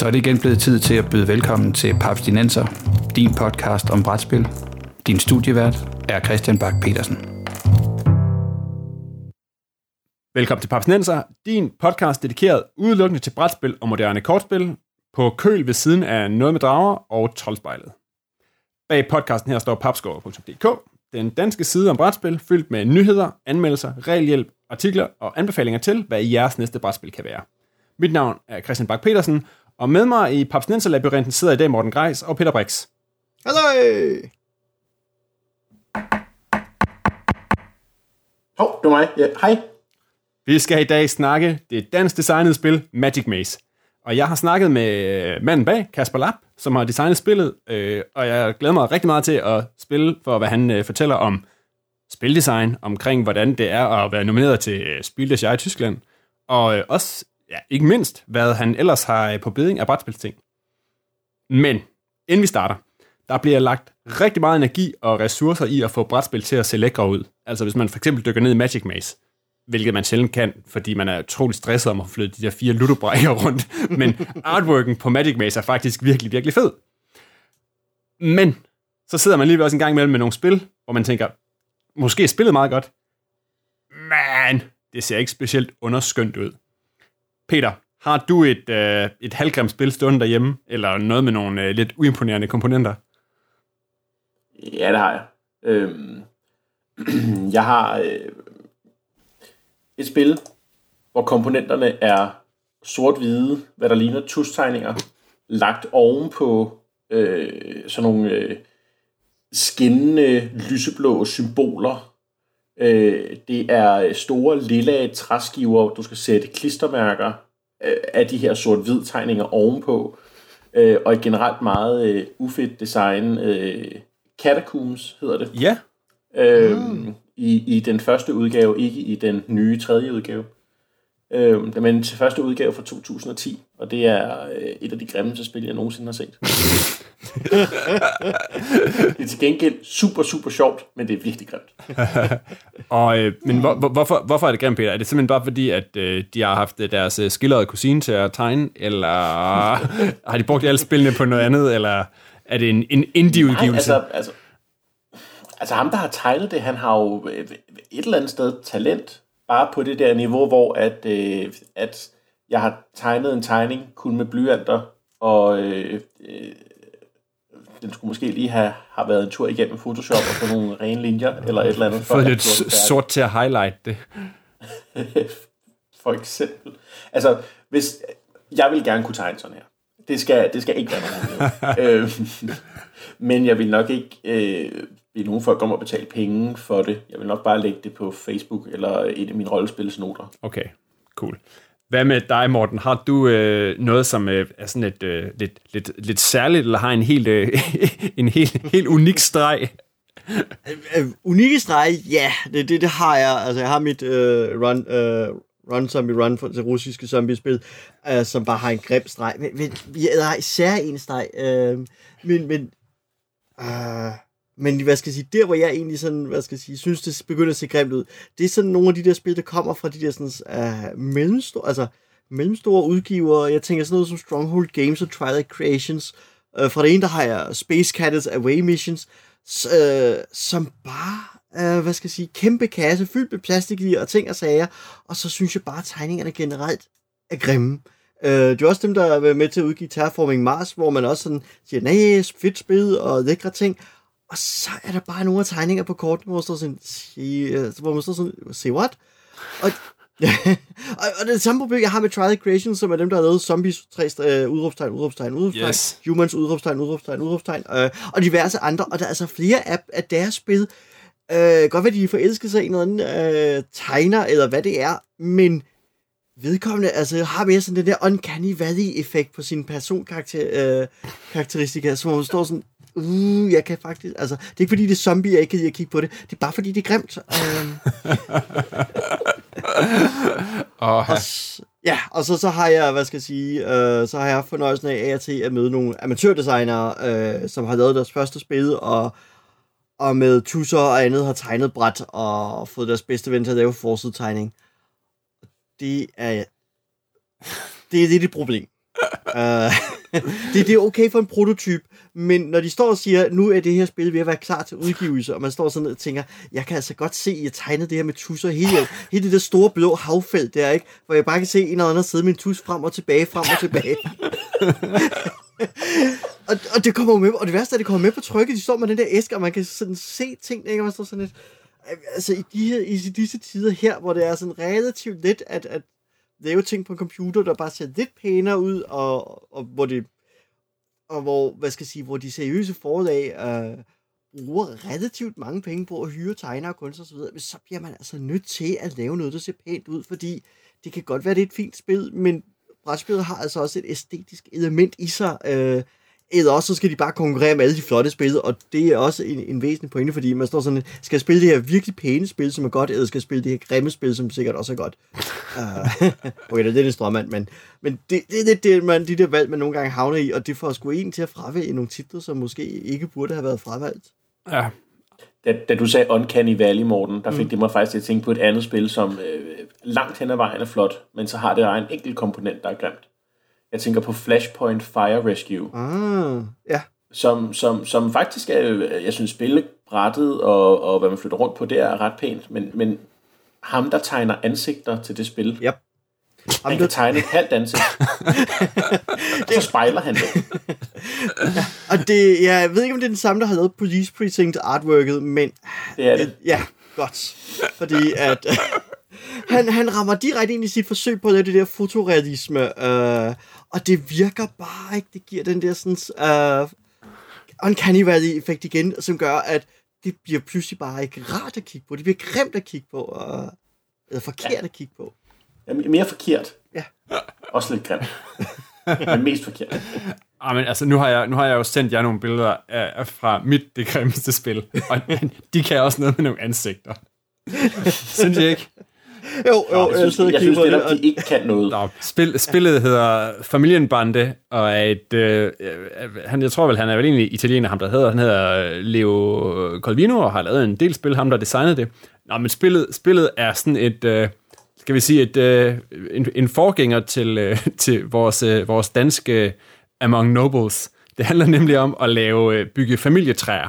Så er det igen blevet tid til at byde velkommen til Paps Dinenser, din podcast om brætspil. Din studievært er Christian Bak petersen Velkommen til Paps Dinenser, din podcast dedikeret udelukkende til brætspil og moderne kortspil, på køl ved siden af Noget med Drager og Troldspejlet. Bag podcasten her står papskov.dk, den danske side om brætspil, fyldt med nyheder, anmeldelser, regelhjælp, artikler og anbefalinger til, hvad jeres næste brætspil kan være. Mit navn er Christian Bak petersen og med mig i Papsnenser Labyrinten sidder i dag Morten Greis og Peter Brix. Hallo! Hov, det var mig. Ja, hej. Vi skal i dag snakke det dansk designede spil Magic Maze. Og jeg har snakket med manden bag, Kasper Lapp, som har designet spillet, øh, og jeg glæder mig rigtig meget til at spille for, hvad han øh, fortæller om spildesign, omkring hvordan det er at være nomineret til øh, Spil i Tyskland, og øh, også ja, ikke mindst, hvad han ellers har øh, på beding af brætspilsting. Men, inden vi starter, der bliver lagt rigtig meget energi og ressourcer i at få brætspil til at se lækre ud. Altså hvis man for eksempel dykker ned i Magic Maze, hvilket man sjældent kan, fordi man er utrolig stresset om at flytte de der fire ludobrækker rundt. Men artworken på Magic Maze er faktisk virkelig, virkelig fed. Men så sidder man lige også en gang imellem med nogle spil, hvor man tænker, måske er spillet meget godt, men det ser ikke specielt underskønt ud. Peter, har du et, øh, et halvgrimt spil stående derhjemme, eller noget med nogle øh, lidt uimponerende komponenter? Ja, det har jeg. Øhm, jeg har øh, et spil, hvor komponenterne er sort-hvide, hvad der ligner tustegninger, lagt oven på øh, sådan nogle øh, skinnende lyseblå symboler. Øh, det er store lilla træskiver, du skal sætte klistermærker øh, af de her sort-hvid tegninger ovenpå. Øh, og et generelt meget øh, ufedt design. Øh, Catacombs hedder det. Ja. Øh, mm. i, I den første udgave, ikke i den nye tredje udgave. Øh, men til første udgave fra 2010, og det er øh, et af de grimmeste spil, jeg nogensinde har set. det er til gengæld super, super sjovt, men det er virkelig grimt. og, øh, men hvor, hvor, hvorfor, hvorfor er det grimt, Peter? Er det simpelthen bare fordi, at øh, de har haft deres øh, skillerede kusine til at tegne, eller har de brugt alle spillene på noget andet, eller er det en, en indie-udgivelse? Altså, altså, altså ham, der har tegnet det, han har jo et eller andet sted talent, bare på det der niveau, hvor at, øh, at jeg har tegnet en tegning kun med blyanter, og øh, øh, den skulle måske lige have, have været en tur igennem Photoshop og få nogle rene linjer, eller et eller andet. Få lidt sort til at highlight det. For eksempel. Altså, hvis, jeg vil gerne kunne tegne sådan her. Det skal, det skal ikke være noget øh, Men jeg vil nok ikke øh, bede nogen folk om at betale penge for det. Jeg vil nok bare lægge det på Facebook eller en af mine rollespilsnoter. Okay, cool. Hvad med dig, Morten? Har du øh, noget, som øh, er sådan et, øh, lidt, lidt, lidt særligt, eller har en helt, øh, en helt, helt unik streg? Uh, unikke streg? Ja, det, det, det har jeg. Altså, jeg har mit øh, run, øh, Run Zombie Run for det russiske zombie-spil, øh, som bare har en grim streg. Men, men jeg har især en streg. Øh, men, men, øh, men hvad skal jeg sige, der hvor jeg egentlig sådan, hvad skal jeg sige, synes det begynder at se grimt ud, det er sådan nogle af de der spil, der kommer fra de der sådan, øh, uh, mellemstore, altså mellemstore udgivere. Jeg tænker sådan noget som Stronghold Games og Twilight Creations. Uh, fra det ene, der har jeg Space Cadets Away Missions, uh, som bare øh, hvad skal jeg sige, kæmpe kasse fyldt med plastik og ting og sager, og så synes jeg bare, at tegningerne generelt er grimme. Øh, det er også dem, der er med til at udgive Terraforming Mars, hvor man også sådan siger, nej, fedt spil og lækre ting, og så er der bare nogle af tegninger på korten, hvor man står sådan, øh, hvor man står sådan, say what? Og, og, og det samme problem, jeg har med Trial Creation, som er dem, der har lavet Zombies, tre, uh, udråbstegn, udråbstegn, udråbstegn, yes. Humans, udråbstegn, udråbstegn, udråbstegn, uh, og diverse andre, og der er altså flere af, af deres spil, Øh, godt være, de forelsker sig i noget øh, tegner, eller hvad det er, men vedkommende altså, har mere sådan den der uncanny valley-effekt på sine personkarakteristika, øh, som man står sådan, uh, jeg kan faktisk, altså, det er ikke fordi, det er zombie, jeg ikke kan lide at kigge på det, det er bare fordi, det er grimt. Oh, og, ja, og så, så har jeg, hvad skal jeg sige, øh, så har jeg fornøjelsen af at, til at møde nogle amatørdesignere, øh, som har lavet deres første spil, og og med tusser og andet har tegnet bræt og fået deres bedste ven til at lave forside tegning. Det er, det er lidt et problem. det, det er okay for en prototyp, men når de står og siger, nu er det her spil ved at være klar til udgivelse, og man står sådan og tænker, jeg kan altså godt se, at jeg tegnede det her med tusser, hele, hele det der store blå havfelt der, ikke? hvor jeg bare kan se en eller anden sidde med en tus frem og tilbage, frem og tilbage. og, og, det kommer med, og det værste er, at det kommer med på trykket, de står med den der æske, og man kan sådan se ting, ikke? Og man står sådan lidt, altså i, de her, i disse tider her, hvor det er sådan relativt let at, at lave ting på en computer, der bare ser lidt pænere ud, og, og hvor det og hvor, hvad skal jeg sige, hvor de seriøse forlag øh, bruger relativt mange penge på at hyre tegnere og kunstnere osv., så bliver man altså nødt til at lave noget, der ser pænt ud, fordi det kan godt være, det er et fint spil, men brætspillet har altså også et æstetisk element i sig, øh, eller også så skal de bare konkurrere med alle de flotte spil, og det er også en, en væsentlig pointe, fordi man står sådan, skal jeg spille det her virkelig pæne spil, som er godt, eller skal jeg spille det her grimme spil, som sikkert også er godt. Uh, okay, det er en strømmand, men, men det, det, det, det man, de der valg, man nogle gange havner i, og det får sgu en til at fravælge nogle titler, som måske ikke burde have været fravalgt. Ja. Da, da du sagde Uncanny Valley, Morten, der fik mm. det mig faktisk til at tænke på et andet spil, som øh, langt hen ad vejen er flot, men så har det en enkelt komponent, der er grimt. Jeg tænker på Flashpoint Fire Rescue. Ah, ja. Som, som, som faktisk er, jeg synes, spillebrættet og, og hvad man flytter rundt på, det er ret pænt. Men, men ham, der tegner ansigter til det spil, yep. han kan tegne et halvt ansigt. så spejler han det. ja, og det, ja, jeg ved ikke, om det er den samme, der har lavet Police Precinct artworket, men... Det er det. Ja, godt. Fordi at... han, han rammer direkte ind i sit forsøg på at lave det der fotorealisme, øh, og det virker bare ikke. Det giver den der sådan uh, uncanny valley-effekt igen, som gør, at det bliver pludselig bare ikke rart at kigge på. Det bliver grimt at kigge på, uh, eller forkert ja. at kigge på. Ja, mere forkert. Ja. Også lidt grimt. Men mest forkert. Ah, men altså, nu har, jeg, nu har jeg jo sendt jer nogle billeder af, fra mit det grimmeste spil, og de kan også noget med nogle ansigter. Synes I ikke? Jo, jo, jeg synes, jeg, jeg synes det, at de ikke kan noget. Nå, spil, spillet hedder Familienbande, og er et, øh, han, jeg tror vel, han er vel egentlig italiener, ham der hedder, han hedder Leo Colvino, og har lavet en del spil, ham der designede det. Nå, men spillet, spillet er sådan et, øh, skal vi sige, et, øh, en, en forgænger til, øh, til vores, øh, vores danske Among Nobles. Det handler nemlig om at lave, øh, bygge familietræer.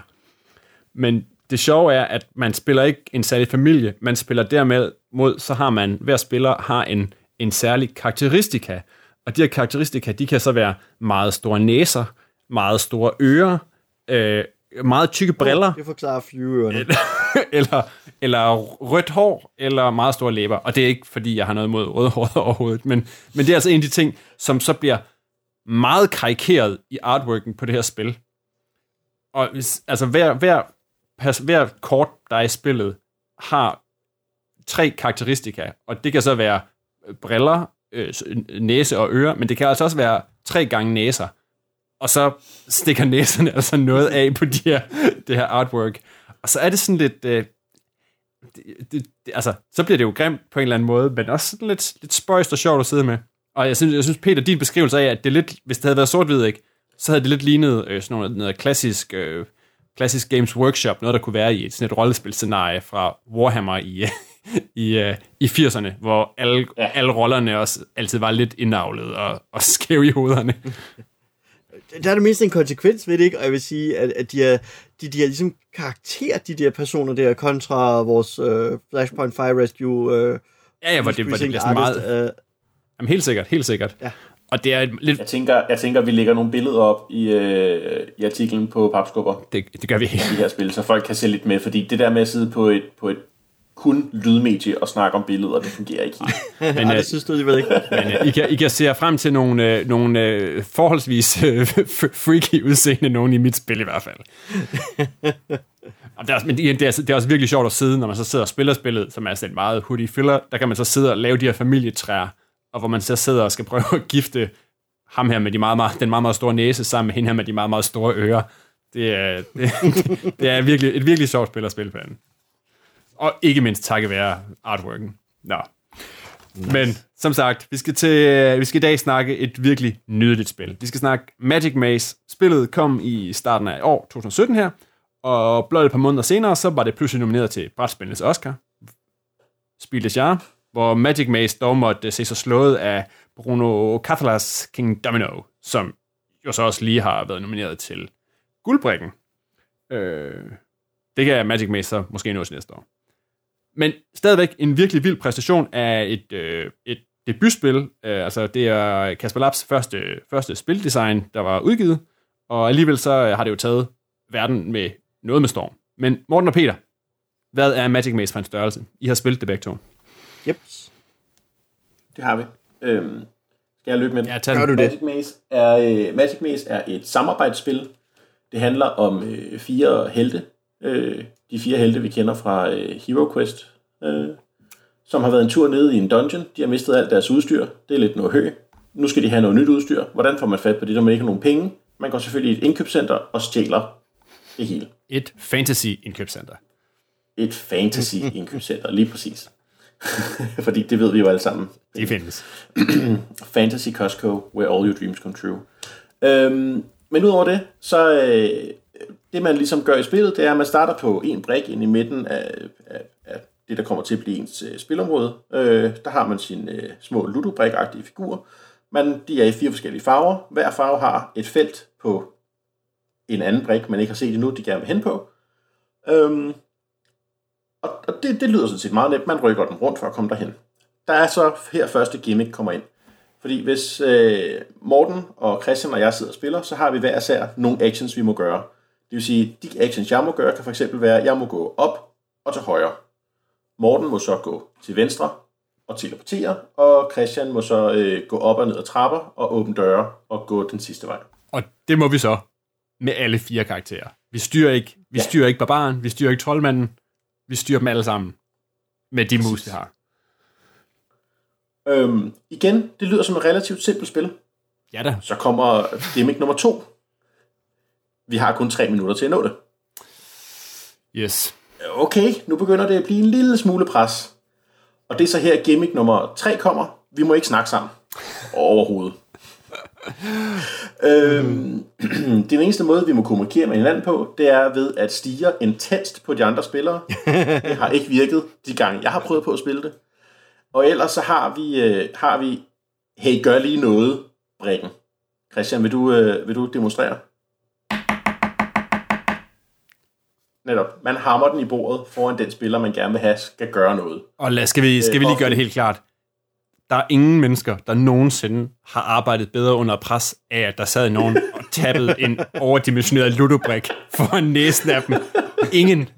Men det sjove er, at man spiller ikke en særlig familie, man spiller dermed mod, så har man, hver spiller har en, en særlig karakteristika, og de her karakteristika, de kan så være meget store næser, meget store ører, øh, meget tykke briller. Det forklarer flyveørerne. Eller, eller, eller rødt hår, eller meget store læber. Og det er ikke, fordi jeg har noget imod rødhåret overhovedet, men, men det er altså en af de ting, som så bliver meget karikeret i artworken på det her spil. Og hvis, altså hver, hver hver kort, der er i spillet, har tre karakteristika, og det kan så være øh, briller, øh, næse og ører, men det kan altså også være tre gange næser, og så stikker næserne altså noget af på de her, det her artwork. Og så er det sådan lidt... Øh, det, det, det, altså, så bliver det jo grimt på en eller anden måde, men også sådan lidt, lidt spøjst og sjovt at sidde med. Og jeg synes, jeg synes Peter, din beskrivelse af, at det er lidt, hvis det havde været sort-hvid, ikke, så havde det lidt lignet øh, sådan noget, noget klassisk øh, klassisk Games Workshop, noget der kunne være i et, sådan et rollespilscenarie fra Warhammer i, i, uh, i 80'erne, hvor alle, ja. alle rollerne også altid var lidt indavlet og, og skæve i hovederne. Der er det mindst en konsekvens ved det, ikke? Og jeg vil sige, at, at de, er, de, de er ligesom karakter, de der personer der, kontra vores uh, Flashpoint Fire Rescue... Uh, ja, ja, hvor det, hvor det bliver sådan meget... Uh, Jamen, helt sikkert, helt sikkert. Ja. Og det er lidt... Jeg tænker, jeg tænker, at vi lægger nogle billeder op i, øh, i artiklen på Papskubber. Det, det gør vi. De her spil, så folk kan se lidt med. Fordi det der med at sidde på et, på et kun lydmedie og snakke om billeder, det fungerer ikke helt. men, Ej, det øh, synes du ved ikke. men uh, I, kan, I kan se frem til nogle, uh, nogle uh, forholdsvis uh, freaky udseende, nogen i mit spil i hvert fald. og det er, men det er, det er også virkelig sjovt at sidde, når man så sidder og spiller spillet, som er sådan meget hoodie filler, der kan man så sidde og lave de her familietræer, og hvor man så sidder og skal prøve at gifte ham her med de meget, meget, den meget, meget store næse sammen med hende her med de meget, meget store ører. Det er, det, det er virkelig, et virkelig sjovt spil at spille på den. Og ikke mindst takket være artworken. Nå. Nice. Men som sagt, vi skal, til, vi skal i dag snakke et virkelig nydeligt spil. Vi skal snakke Magic Maze. Spillet kom i starten af år 2017 her, og blot et par måneder senere, så var det pludselig nomineret til Brætspillenes Oscar. Spil de hvor Magic Maze dog måtte se sig slået af Bruno Cathalas King Domino, som jo så også lige har været nomineret til guldbrikken. Øh, det kan Magic Maze så måske nås næste år. Men stadigvæk en virkelig vild præstation af et, øh, et debutspil. Øh, altså det er Kasper Labs første, første spildesign, der var udgivet, og alligevel så øh, har det jo taget verden med noget med storm. Men Morten og Peter, hvad er Magic Maze for en størrelse? I har spillet det begge to. Yep. Det har vi. Øhm, skal jeg løbe med den? Ja, tag Gør den. du det? Magic Maze er, øh, Magic Maze er et samarbejdsspil. Det handler om øh, fire helte. Øh, de fire helte, vi kender fra øh, Hero Quest, øh, som har været en tur nede i en dungeon. De har mistet alt deres udstyr. Det er lidt noget hø. Nu skal de have noget nyt udstyr. Hvordan får man fat på det, når man ikke har nogen penge? Man går selvfølgelig i et indkøbscenter og stjæler det hele. Et fantasy indkøbscenter. Et fantasy indkøbscenter, lige præcis. Fordi det ved vi jo alle sammen. De findes. Fantasy Costco, where all your dreams come true. Øhm, men udover det, så øh, det man ligesom gør i spillet, det er, at man starter på en brik ind i midten af, af, af det, der kommer til at blive ens øh, spilområde. Øh, der har man sine øh, små ludobrik-agtige figurer. Man, de er i fire forskellige farver. Hver farve har et felt på en anden brik, man ikke har set endnu, de gerne vil hen på. Øhm, og og det, det lyder sådan set meget nemt. Man rykker den rundt for at komme derhen. Der er så her første gimmick kommer ind. Fordi hvis øh, Morten og Christian og jeg sidder og spiller, så har vi hver især nogle actions, vi må gøre. Det vil sige, de actions, jeg må gøre, kan fx være, at jeg må gå op og til højre. Morten må så gå til venstre og teleportere, og Christian må så øh, gå op og ned ad trapper og åbne døre og gå den sidste vej. Og det må vi så med alle fire karakterer. Vi styrer ikke, vi styrer ikke barbaren, vi styrer ikke troldmanden, vi styrer dem alle sammen med de mus, vi har. Øhm, igen, det lyder som et relativt simpelt spil. Ja da. Så kommer gimmick nummer to. Vi har kun tre minutter til at nå det. Yes. Okay, nu begynder det at blive en lille smule pres. Og det er så her gimmick nummer tre kommer. Vi må ikke snakke sammen. Overhovedet. øhm, den eneste måde, vi må kommunikere med hinanden på, det er ved at stige intenst på de andre spillere. Det har ikke virket de gange, jeg har prøvet på at spille det. Og ellers så har vi, øh, har vi hey, gør lige noget, brækken. Christian, vil du, øh, vil du demonstrere? Netop. Man hammer den i bordet foran den spiller, man gerne vil have, skal gøre noget. Og lad, skal, vi, skal vi lige gøre det helt klart. Der er ingen mennesker, der nogensinde har arbejdet bedre under pres af, at der sad nogen og tappede en overdimensioneret ludobrik for næsen af dem. Ingen.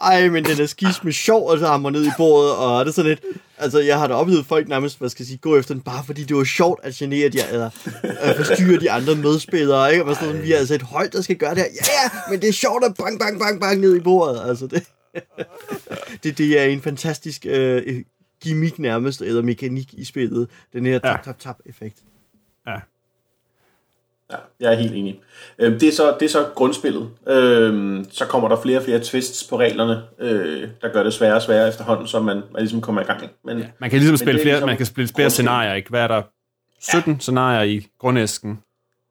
Ej, men den er skis med sjov, og så hammer ned i bordet, og det er sådan lidt... Altså, jeg har da oplevet folk nærmest, hvad skal jeg sige, gå efter den, bare fordi det var sjovt at genere de, eller øh, forstyrre de andre medspillere, ikke? Og sådan, vi er altså et hold, der skal gøre det her. Ja, ja, men det er sjovt at bang, bang, bang, bang ned i bordet, altså det... det, det er en fantastisk øh, gimmick nærmest, eller mekanik i spillet, den her tap-tap-tap-effekt. Ja. Ja, jeg er helt enig. Øhm, det, er så, det er så grundspillet. Øhm, så kommer der flere og flere twists på reglerne, øh, der gør det sværere og sværere efterhånden, så man, man ligesom kommer i gang. Men, ja, Man kan ligesom spille er flere, ligesom man kan spille flere scenarier, ikke? Hvad er der? 17 ja. scenarier i grundæsken,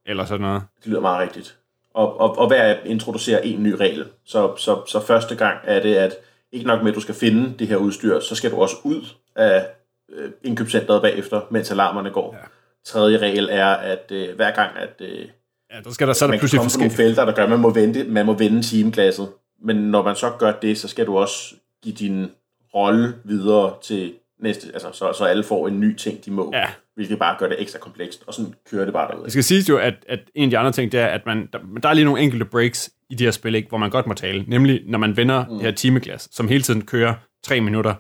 eller sådan noget. Det lyder meget rigtigt. Og, og, og hver app introducerer en ny regel. Så, så, så første gang er det, at ikke nok med, at du skal finde det her udstyr, så skal du også ud af øh, indkøbscenteret bagefter, mens alarmerne går. Ja. Tredje regel er, at øh, hver gang, at øh, Ja, der skal der, så er der man kan pludselig komme forskellige... felter, der gør, at man må, vente, man må vende timeglasset. Men når man så gør det, så skal du også give din rolle videre til næste, altså så, så alle får en ny ting, de må. Ja. Hvilket bare gør det ekstra komplekst, og sådan kører det bare derud. Det skal siges jo, at, at en af de andre ting, det er, at man, der, der er lige nogle enkelte breaks i de her spil, ikke, hvor man godt må tale. Nemlig, når man vender mm. det her timeglas, som hele tiden kører tre minutter.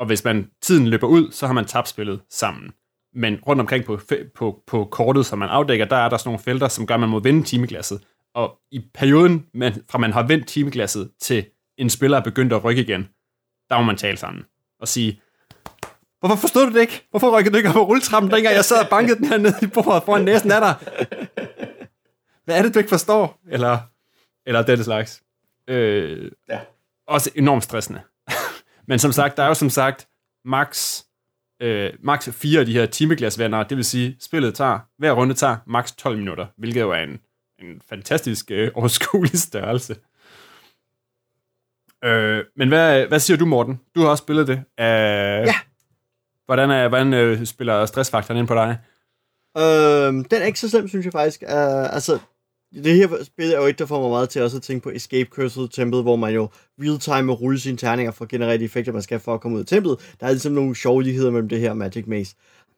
Og hvis man tiden løber ud, så har man tabt spillet sammen. Men rundt omkring på, på, på kortet, som man afdækker, der er der sådan nogle felter, som gør, at man må vende timeglasset. Og i perioden, man, fra man har vendt timeglasset til en spiller er begyndt at rykke igen, der må man tale sammen og sige, Hvorfor forstod du det ikke? Hvorfor rykkede du ikke op på rulletrappen, dengang jeg sad og bankede den her ned i bordet foran næsen af dig? Hvad er det, du ikke forstår? Eller, eller den slags. Øh, Ja. også enormt stressende. Men som sagt, der er jo som sagt max, øh, max fire af de her timeglasvenner, det vil sige, spillet tager, hver runde tager max 12 minutter, hvilket jo er en, en fantastisk øh, overskuelig størrelse. Øh, men hvad, hvad siger du, Morten? Du har også spillet det. Øh, Ja. Hvordan, er, hvordan øh, spiller stressfaktoren ind på dig? Øhm, den er ikke så slem, synes jeg faktisk. Uh, altså, det her spil er jo et, der får mig meget til også at tænke på Escape Cursed Temple, hvor man jo real-time må rulle sine terninger for at generere de effekter, man skal for at komme ud af templet. Der er ligesom nogle sjove ligheder mellem det her Magic Maze.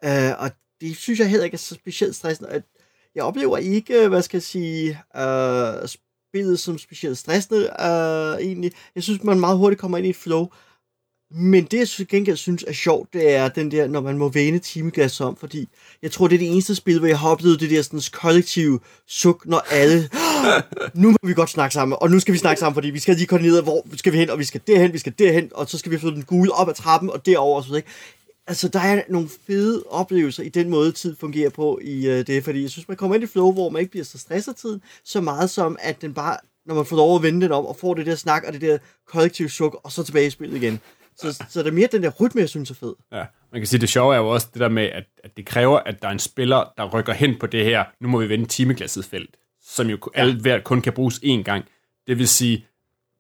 Uh, og det synes jeg heller ikke er så specielt stressende. At jeg oplever ikke, øh, hvad skal jeg sige, uh, spillet som specielt stressende uh, egentlig. Jeg synes, man meget hurtigt kommer ind i et flow. Men det, jeg til gengæld synes er sjovt, det er den der, når man må vende timeglas om, fordi jeg tror, det er det eneste spil, hvor jeg har oplevet det der sådan, kollektive suk, når alle, nu må vi godt snakke sammen, og nu skal vi snakke sammen, fordi vi skal lige koordinere, hvor skal vi hen, og vi skal derhen, vi skal derhen, og så skal vi få den gule op ad trappen, og derover og så videre. Altså, der er nogle fede oplevelser i den måde, tid fungerer på i uh, det, fordi jeg synes, man kommer ind i flow, hvor man ikke bliver så stresset tiden, så meget som, at den bare, når man får lov at vende den om, og får det der snak, og det der kollektive suk, og så tilbage i spillet igen. Så, så det er mere den der rytme, jeg synes er fed. Ja, man kan sige, det sjove er jo også det der med, at, at det kræver, at der er en spiller, der rykker hen på det her, nu må vi vende timeglasset felt, som jo ja. alt hver kun kan bruges én gang. Det vil sige,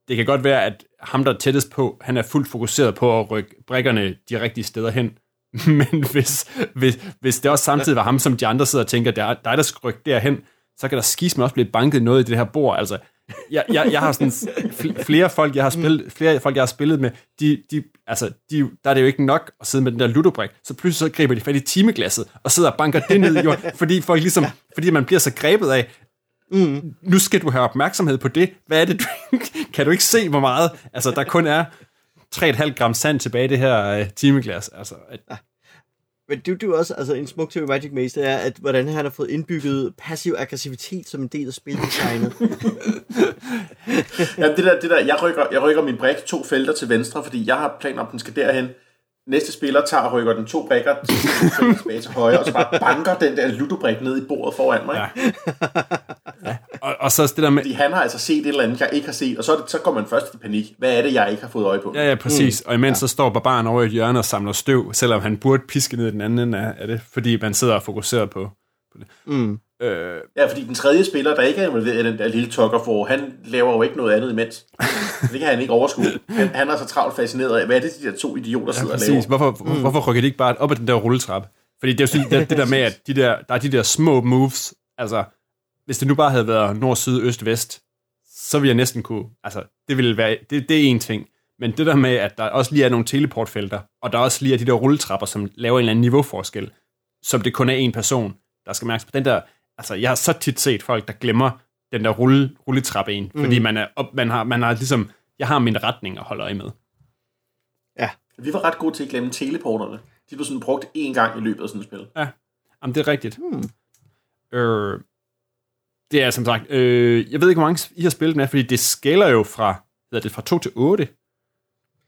det kan godt være, at ham, der er tættest på, han er fuldt fokuseret på at rykke brækkerne de rigtige steder hen. Men hvis, hvis, hvis det også samtidig var ham, som de andre sidder og tænker, der er dig, der skal rykke derhen, så kan der skisme også blive banket noget i det her bord. Altså, jeg, jeg, jeg har sådan flere folk, jeg har spillet, flere folk, jeg har spillet med, de, de, altså, de, der er det jo ikke nok at sidde med den der ludobrik, så pludselig så griber de fat i timeglasset, og sidder og banker det ned i jorden, fordi folk ligesom, fordi man bliver så grebet af, mm. nu skal du have opmærksomhed på det, hvad er det, du, kan du ikke se, hvor meget, altså der kun er 3,5 gram sand tilbage i det her uh, timeglas, altså, at, men er jo også altså, en smuk ting Magic Maze, det er, at hvordan han har fået indbygget passiv aggressivitet som en del af spildesignet. ja, det der, det der, jeg rykker, jeg rykker min brik to felter til venstre, fordi jeg har planer om, den skal derhen. Næste spiller tager og rykker den to brækker tilbage til højre, og så bare banker den der ludobrik ned i bordet foran mig. Ja. ja. Og, og så det der med... Fordi han har altså set et eller andet, jeg ikke har set, og så, det, så går man først i panik. Hvad er det, jeg ikke har fået øje på? Ja, ja, præcis. Mm. Og imens ja. så står barbaren over i et hjørne og samler støv, selvom han burde piske ned i den anden ende af det, fordi man sidder og fokuserer på, på det. Mm. Øh, ja, fordi den tredje spiller, der ikke er involveret i den der lille for, han laver jo ikke noget andet imens. det kan han ikke overskue. Han, han er så travlt fascineret af, hvad er det, de der to idioter sidder ja, præcis. og laver? Hvorfor, mm. hvorfor rykker de ikke bare op ad den der rulletrap? Fordi det er jo det, det der med, at de der, der er de der små moves, altså, hvis det nu bare havde været nord, syd, øst, vest, så ville jeg næsten kunne, altså, det ville være, det, det er en ting. Men det der med, at der også lige er nogle teleportfelter, og der også lige er de der rulletrapper, som laver en eller anden niveauforskel, som det kun er en person, der skal mærke på. Den der, altså, jeg har så tit set folk, der glemmer den der rulle, rulletrappe ind, mm. fordi man, er op, man, har, man har ligesom, jeg har min retning at holde øje med. Ja. Vi var ret gode til at glemme teleporterne. De blev sådan brugt én gang i løbet af sådan et spil. Ja, Jamen, det er rigtigt. Hmm. Øh, det er som sagt, øh, jeg ved ikke, hvor mange I har spillet med, fordi det skælder jo fra, hvad er det, fra 2 til 8.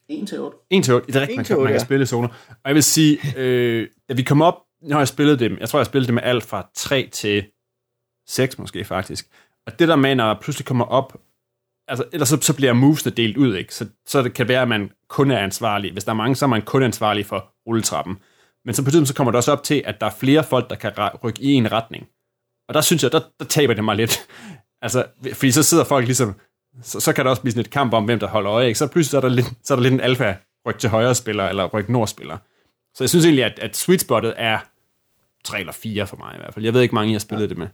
1 til 8. 1 til 8, det er rigtigt, man, kan, 8, man kan ja. spille zoner. Og jeg vil sige, øh, da vi kom op, har jeg spillet dem, jeg tror, jeg har spillet dem med alt fra 3 til 6 måske faktisk. Og det der med, når jeg pludselig kommer op, altså, ellers så, så bliver movesene delt ud, ikke? Så, så det kan være, at man kun er ansvarlig. Hvis der er mange, så er man kun ansvarlig for rulletrappen. Men så på tiden, så kommer det også op til, at der er flere folk, der kan rykke i en retning. Og der synes jeg, der, der taber det mig lidt. altså, fordi så sidder folk ligesom, så, så kan der også blive sådan et kamp om, hvem der holder øje, ikke? Så pludselig så er der lidt, så er der lidt en alfa ryk til højre spiller, eller ryk nord spiller. Så jeg synes egentlig, at, at sweet spottet er 3 eller 4 for mig i hvert fald. Jeg ved ikke, mange I har spillet ja. det med.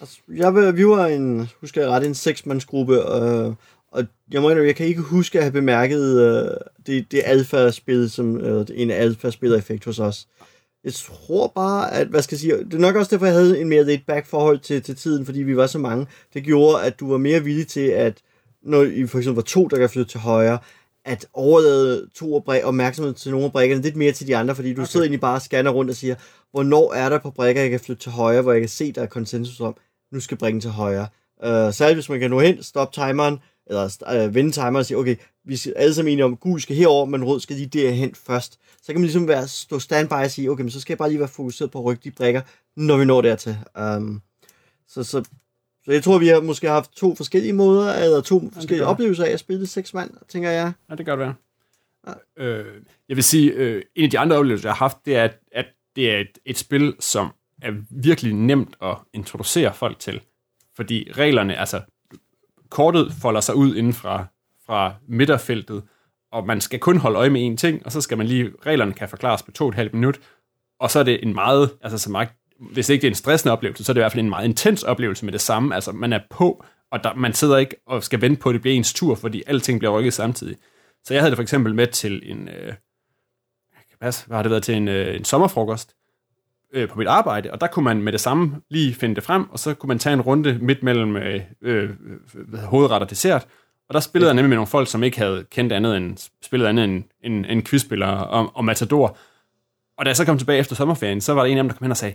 Altså, jeg, vi var en, husker jeg ret, en seksmandsgruppe, øh, og jeg må indrømme, jeg kan ikke huske at have bemærket øh, det, det alfa-spil, som øh, en alfa-spiller-effekt hos os. Jeg tror bare, at, hvad skal jeg sige, det er nok også derfor, jeg havde en mere laid back forhold til, til tiden, fordi vi var så mange. Det gjorde, at du var mere villig til, at når I for eksempel var to, der kan flytte til højre, at overlade to opmærksomhed til nogle af brækkerne lidt mere til de andre, fordi du okay. sidder egentlig bare og scanner rundt og siger, hvornår er der på brækker, jeg kan flytte til højre, hvor jeg kan se, der er konsensus om, nu skal bringe til højre. Uh, særligt hvis man kan nå hen, stop timeren, eller uh, vende timeren og sige, okay, vi skal alle sammen enige om, gul skal herover, men rød skal lige derhen først. Så kan man ligesom være, stå standby og sige, okay, men så skal jeg bare lige være fokuseret på at rykke de brækker, når vi når dertil. Um, så, så, så jeg tror, vi har måske haft to forskellige måder, eller to ja, forskellige oplevelser af at spille seks mand, tænker jeg. Ja, det kan det være. Ja. Øh, jeg vil sige, øh, en af de andre oplevelser, jeg har haft, det er, at, at det er et, et spil, som er virkelig nemt at introducere folk til. Fordi reglerne, altså kortet folder sig ud inden fra, fra midterfeltet, og man skal kun holde øje med én ting, og så skal man lige, reglerne kan forklares på to og et halvt minut, og så er det en meget, altså så meget, hvis ikke det er en stressende oplevelse, så er det i hvert fald en meget intens oplevelse med det samme, altså man er på, og der, man sidder ikke og skal vente på, at det bliver ens tur, fordi alting bliver rykket samtidig. Så jeg havde det for eksempel med til en, øh, hvad har det været til en, øh, en sommerfrokost, øh, på mit arbejde, og der kunne man med det samme lige finde det frem, og så kunne man tage en runde midt mellem øh, øh, hovedret og dessert, og der spillede jeg nemlig med nogle folk, som ikke havde kendt andet end, spillet andet end, end, end quizspillere og, og Matador. Og da jeg så kom tilbage efter sommerferien, så var der en af dem, der kom hen og sagde,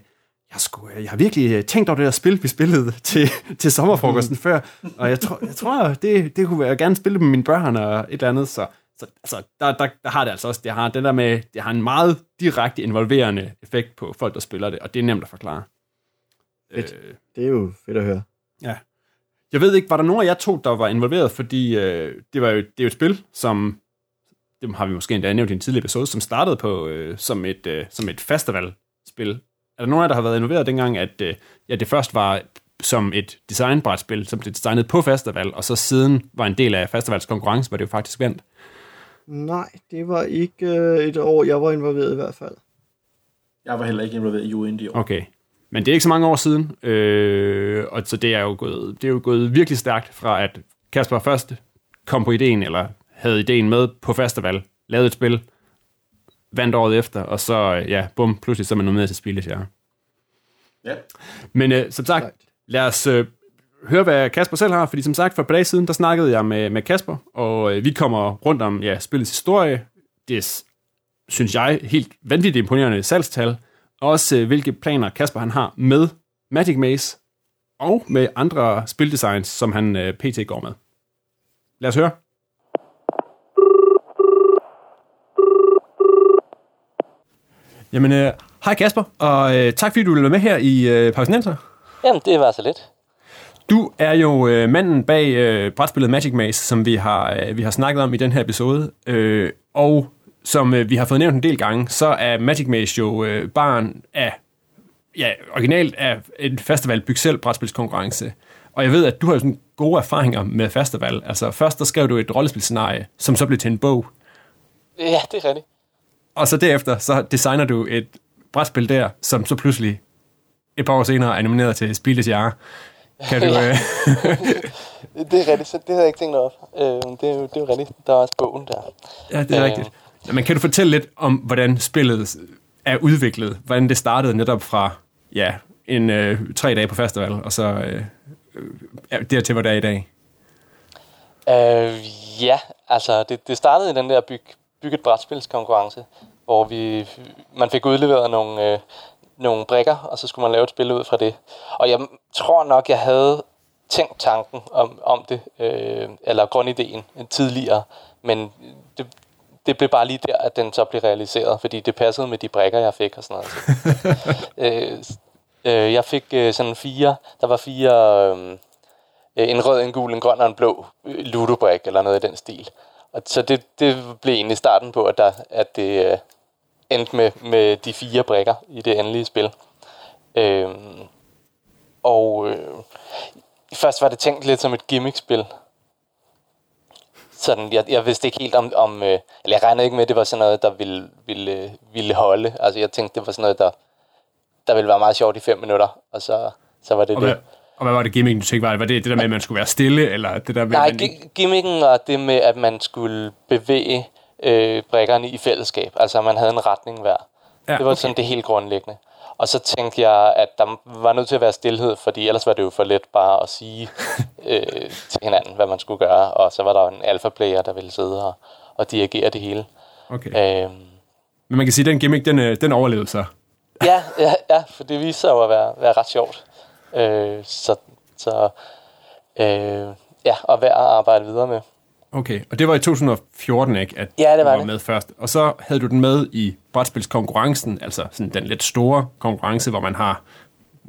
jeg, skulle, jeg har virkelig tænkt over det der spil, vi spillede til, til sommerfrokosten mm. før, og jeg tror, jeg tror det, det kunne jeg gerne spille med mine børn og et eller andet, så, så altså, der, der, der har det altså også, det har, den der med, det har en meget direkte involverende effekt på folk, der spiller det, og det er nemt at forklare. Fedt. Øh, det er jo fedt at høre. Jeg ved ikke, var der nogen af jer to, der var involveret, fordi øh, det, var jo, det er jo et spil, som, det har vi måske endda nævnt i en tidligere episode, som startede på øh, som et, øh, som et festivalspil. Er der nogen af jer, der har været involveret dengang, at øh, ja, det først var som et designbrætspil, som blev designet på festival, og så siden var en del af festivals konkurrence, hvor det jo faktisk vandt? Nej, det var ikke øh, et år, jeg var involveret i hvert fald. Jeg var heller ikke involveret i UND år. Okay. Men det er ikke så mange år siden, øh, og så det er jo gået, det er jo gået virkelig stærkt fra, at Kasper først kom på ideen, eller havde ideen med på festival, lavede et spil, vandt året efter, og så, ja, bum, pludselig så er man nomineret til Spilles, ja. Ja. Men øh, som sagt, lad os øh, høre, hvad Kasper selv har, fordi som sagt, for et par dage siden, der snakkede jeg med, med Kasper, og øh, vi kommer rundt om ja, spillets historie. Det synes jeg, helt vanvittigt imponerende salgstal, også øh, hvilke planer Kasper han har med Magic Maze, og med andre spildesigns, som han øh, pt. går med. Lad os høre. Jamen, øh, hej Kasper, og øh, tak fordi du vil være med her i øh, Pausinenser. Jamen, det var så lidt. Du er jo øh, manden bag øh, brætspillet Magic Maze, som vi har, øh, vi har snakket om i den her episode. Øh, og som øh, vi har fået nævnt en del gange, så er Magic Maze jo øh, barn af, ja, originalt af en festival byg selv brætspilskonkurrence. Og jeg ved, at du har jo sådan gode erfaringer med festival. Altså først der skrev du et rollespilscenarie, som så blev til en bog. Ja, det er rigtigt. Og så derefter, så designer du et brætspil der, som så pludselig et par år senere er nomineret til Spildes Jahre. Kan du... Ja. det er rigtigt, så det havde jeg ikke tænkt over. Øh, det, er jo, det er jo rigtigt. Der er også bogen der. Ja, det er øh. rigtigt. Men kan du fortælle lidt om, hvordan spillet er udviklet? Hvordan det startede netop fra ja, en øh, tre dage på festival, og så øh, øh, dertil, hvor det er i dag? Øh, ja, altså det, det startede i den der byg, bygget brætspilskonkurrence, hvor vi, man fik udleveret nogle, øh, nogle brikker, og så skulle man lave et spil ud fra det. Og jeg tror nok, jeg havde tænkt tanken om, om det, øh, eller grundideen tidligere, men det, det blev bare lige der, at den så blev realiseret, fordi det passede med de brikker, jeg fik og sådan noget. øh, øh, jeg fik øh, sådan fire, der var fire, øh, en rød, en gul, en grøn og en blå øh, ludobrik, eller noget i den stil. Og så det, det blev egentlig starten på, at, der, at det, øh, endte med, med de fire brikker i det endelige spil. Øhm, og øh, først var det tænkt lidt som et gimmick-spil. Sådan, jeg, jeg vidste ikke helt om, om øh, eller jeg regnede ikke med, at det var sådan noget, der ville, ville, ville holde. Altså jeg tænkte, det var sådan noget, der, der ville være meget sjovt i fem minutter, og så, så var det og det. Hvad, og hvad var det gimmicken, du tænkte? Var det, var det det der med, at man skulle være stille, eller det der med... Nej, man ikke... gimmicken var det med, at man skulle bevæge øh, brækkerne i fællesskab. Altså, man havde en retning hver. Ja, det var okay. sådan det helt grundlæggende. Og så tænkte jeg, at der var nødt til at være stillhed, fordi ellers var det jo for let bare at sige øh, til hinanden, hvad man skulle gøre. Og så var der en alfa-player, der ville sidde og, og dirigere det hele. Okay. Øhm, Men man kan sige, at den gimmick, den, øh, den overlevede så. ja, ja, ja, for det viste sig jo at være, være ret sjovt. Øh, så så øh, ja, og værd at arbejde videre med. Okay, og det var i 2014, ikke, at ja, det var du var det. med først. Og så havde du den med i brætspilskonkurrencen, altså sådan den lidt store konkurrence, hvor man har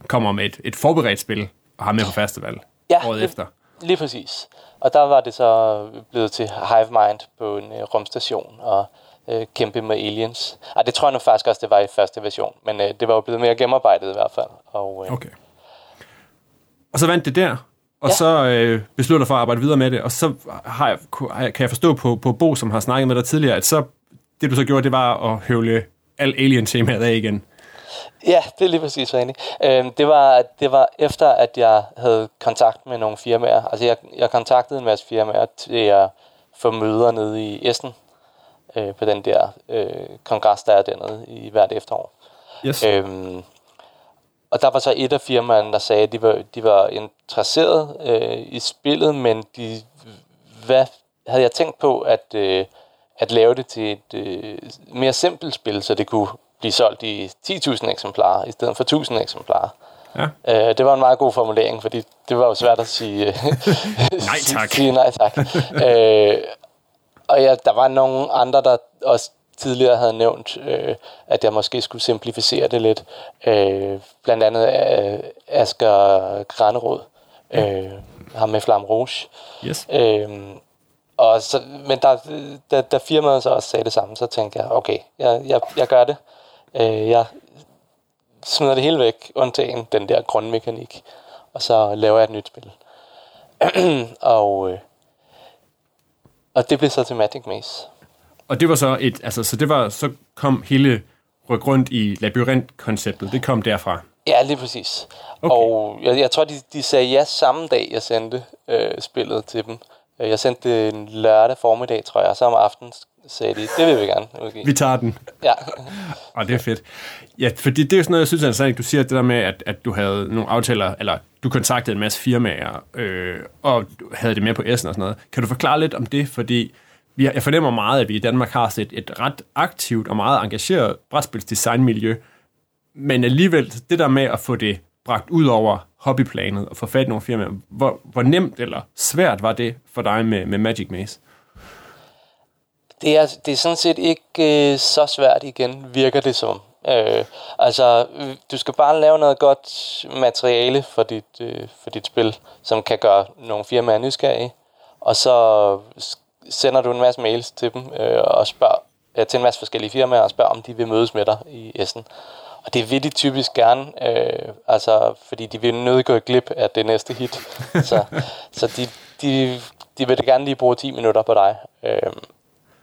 kommer med et, et forberedt spil og har med på festival ja, året lige, efter. Lige præcis. Og der var det så blevet til Hive Mind på en uh, rumstation og uh, kæmpe med aliens. Ej, det tror jeg nu faktisk også, det var i første version, men uh, det var jo blevet mere gennemarbejdet i hvert fald. Og, uh, okay. Og så vandt det der, og Ja. så øh, beslutter for at arbejde videre med det, og så har jeg, kan jeg forstå på, på Bo, som har snakket med dig tidligere, at så det du så gjorde, det var at høvle al Alien-temaet af igen. Ja, det er lige præcis rigtigt. Øhm, det, var, det var efter, at jeg havde kontakt med nogle firmaer. Altså, jeg, jeg kontaktede en masse firmaer til at få møder nede i Essen, øh, på den der øh, kongres, der er dernede i hvert efterår. Yes. Øhm, og der var så et af firmaerne, der sagde, at de var, de var interesseret øh, i spillet, men de hvad, havde jeg tænkt på at, øh, at lave det til et øh, mere simpelt spil, så det kunne blive solgt i 10.000 eksemplarer i stedet for 1.000 eksemplarer. Ja. Øh, det var en meget god formulering, fordi det var jo svært at sige, øh, Nej tak. sige nej tak. øh, og ja, der var nogle andre, der også tidligere havde nævnt, øh, at jeg måske skulle simplificere det lidt. Øh, blandt andet øh, Asger Granerod, øh, ham med Flam Rouge. Yes. Øhm, og så, men da, da, da firmaet så også sagde det samme, så tænkte jeg, okay, jeg, jeg, jeg gør det. Øh, jeg smider det hele væk, undtagen den der grundmekanik. Og så laver jeg et nyt spil. og, øh, og det blev så til Magic Maze. Og det var så et, altså, så det var, så kom hele ryk rundt i labyrint-konceptet, det kom derfra. Ja, lige præcis. Okay. Okay. Og jeg, jeg tror, de, de sagde ja samme dag, jeg sendte øh, spillet til dem. Øh, Jeg sendte det en lørdag formiddag, tror jeg, og så om aftenen sagde de, det vil vi gerne udgive. Vi tager den. Ja. Og det er fedt. Ja, fordi det er jo sådan noget, jeg synes er interessant. Du siger det der med, at, at du havde nogle aftaler, eller du kontaktede en masse firmaer, øh, og havde det med på S'en og sådan noget. Kan du forklare lidt om det? Fordi vi, har- jeg fornemmer meget, at vi i Danmark har set et ret aktivt og meget engageret brætspilsdesignmiljø, men alligevel, det der med at få det bragt ud over hobbyplanet og få fat i nogle firmaer, hvor, hvor nemt eller svært var det for dig med, med Magic Maze? Det er, det er sådan set ikke øh, så svært igen, virker det som. Øh, altså, du skal bare lave noget godt materiale for dit, øh, for dit spil, som kan gøre nogle firmaer nysgerrige. Og så sender du en masse mails til dem øh, og spørger, øh, til en masse forskellige firmaer og spørger, om de vil mødes med dig i Essen. Og det vil de typisk gerne, øh, altså, fordi de vil nødt gå glip af det næste hit. så så de, de, de vil gerne lige bruge 10 minutter på dig. Øh,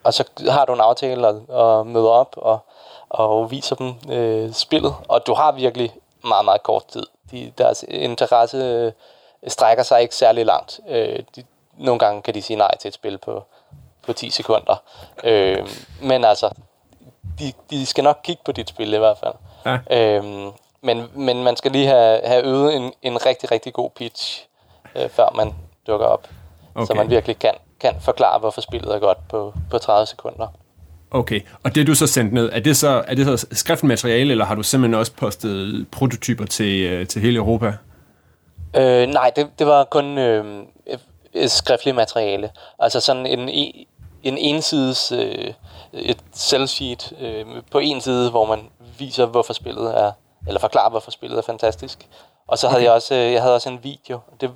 og så har du en aftale og, og møder op og, og viser dem øh, spillet. Og du har virkelig meget, meget kort tid. De, deres interesse øh, strækker sig ikke særlig langt. Øh, de, nogle gange kan de sige nej til et spil på, på 10 sekunder. Øh, men altså, de, de skal nok kigge på dit spil i hvert fald. Ja. Øhm, men, men man skal lige have, have øvet en, en rigtig, rigtig god pitch, øh, før man dukker op. Okay. Så man virkelig kan, kan forklare, hvorfor spillet er godt på, på 30 sekunder. Okay, og det du så sendt ned, er det så, er det så skriftligt materiale, eller har du simpelthen også postet prototyper til, øh, til hele Europa? Øh, nej, det, det var kun øh, skriftligt materiale. Altså sådan en, en ensides øh, et selvsheet øh, på en side, hvor man viser, hvorfor spillet er, eller forklarer, hvorfor spillet er fantastisk. Og så havde jeg også, øh, jeg havde også en video. Det,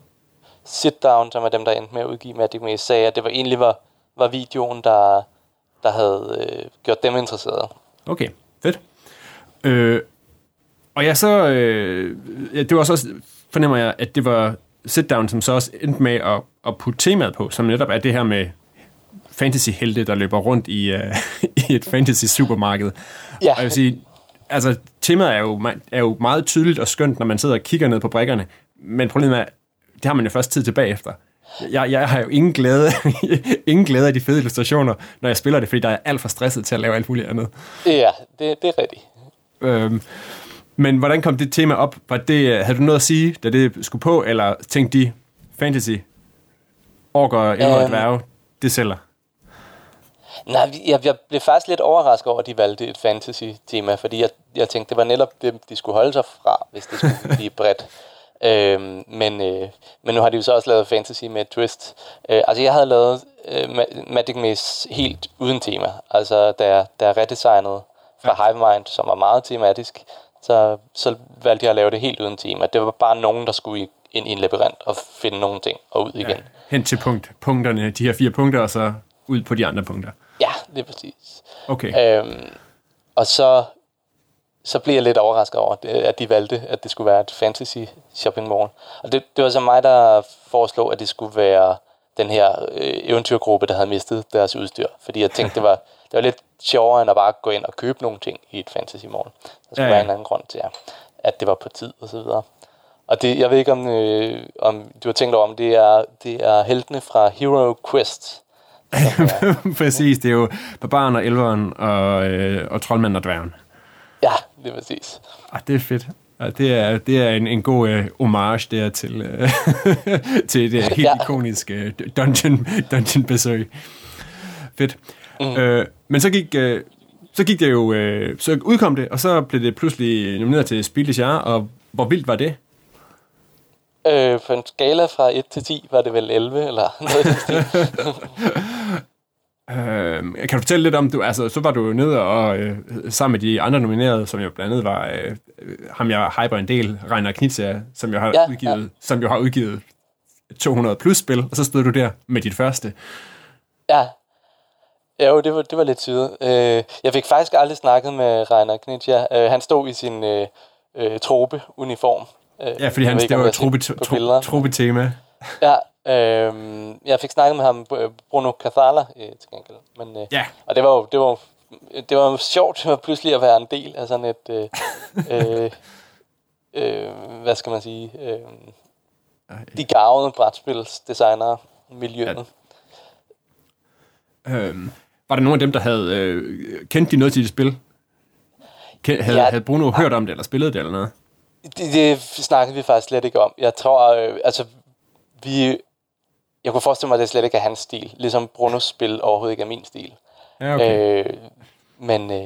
Sit Down, som er dem, der endte med at udgive Magic Maze, sagde, at det var egentlig var, var videoen, der, der havde øh, gjort dem interesserede. Okay, fedt. Øh, og jeg så, øh, det var også, fornemmer jeg, at det var Sit Down, som så også endte med at, at putte temaet på, som netop er det her med fantasy-helte, der løber rundt i, uh, i et fantasy-supermarked. Ja. Og jeg vil sige, altså temaet er jo, er jo meget tydeligt og skønt, når man sidder og kigger ned på brikkerne, men problemet er, det har man jo først tid tilbage efter. Jeg, jeg har jo ingen glæde, ingen glæde af de fede illustrationer, når jeg spiller det, fordi der er alt for stresset til at lave alt muligt andet. Ja, det, det er rigtigt. Øhm, men hvordan kom det tema op? Var det, havde du noget at sige, da det skulle på, eller tænkte de, fantasy, orker, elver, Øhm. um, dværge, det sælger? Nej, jeg, jeg blev faktisk lidt overrasket over, at de valgte et fantasy-tema, fordi jeg, jeg tænkte, det var netop det, de skulle holde sig fra, hvis det skulle blive bredt. Øhm, men, øh, men nu har de jo så også lavet fantasy med et twist. Øh, altså, jeg havde lavet øh, Ma- Magic Maze helt uden tema. Altså, da jeg, da jeg redesignede fra Hive Mind, som var meget tematisk, så, så valgte jeg at lave det helt uden tema. Det var bare nogen, der skulle i- ind i en labyrint og finde nogle ting og ud igen. Ja, hen til punkt, punkterne, de her fire punkter, og så ud på de andre punkter. Ja, det er præcis. Okay. Øhm, og så så blev jeg lidt overrasket over, at de valgte, at det skulle være et fantasy shopping mall. Og det, det var så mig, der foreslog, at det skulle være den her øh, eventyrgruppe, der havde mistet deres udstyr. Fordi jeg tænkte, det var, det var lidt sjovere, end at bare gå ind og købe nogle ting i et fantasy mall. Der skulle Ja, ja, være en anden grund til, at det var på tid og så videre. Og det, jeg ved ikke, om, øh, om du har tænkt over, om det er, det er heltene fra Hero Quest. Præcis, det er jo barbaren og elveren og, øh, og troldmanden og dværgen. ja, det er præcis. Ah, det er fedt. Ah, det er, det er en, en god øh, homage der til, øh, til det helt ja. Ikoniske øh, dungeon, dungeon besøg. Fedt. Mm. Øh, men så gik, øh, så gik det jo, øh, så udkom det, og så blev det pludselig nomineret til Jahres, og hvor vildt var det? Øh, på en skala fra 1 til 10 var det vel 11, eller noget. Øh, kan du fortælle lidt om, du, altså, så var du jo nede og øh, sammen med de andre nominerede, som jo blandt andet var øh, øh, ham, jeg hyper en del, Reiner Knizia, som jo har Ja, udgivet, som jo har udgivet 200 plus spil, og så stod du der med dit første. Ja. Ja, jo, det var, det var lidt syret. Øh, jeg fik faktisk aldrig snakket med Reiner Knitja. Øh, han stod i sin øh, øh, trope-uniform. Øh, Ja, fordi han, det var et har set truppe, på tro, billeder. truppe tema. Ja, øh, jeg fik snakket med ham, øh, Bruno Cathala, øh, til gengæld. Men, øh, Ja. Og det var jo det var, det var jo sjovt var pludselig at være en del af sådan et, øh, øh, øh, hvad skal man sige, øh, de gavede brætspilsdesignere miljøet. Ja. Øhm, var der nogen af dem, der havde øh, kendt de noget til det spil? Ken, havde. Ja. havde Bruno hørt om det, eller spillet det, eller noget? Det, det snakkede vi faktisk slet ikke om. Jeg tror, øh, altså, vi... Jeg kunne forestille mig, at det slet ikke er hans stil. Ligesom Brunos spil overhovedet ikke er min stil. Ja, okay. Øh, men øh,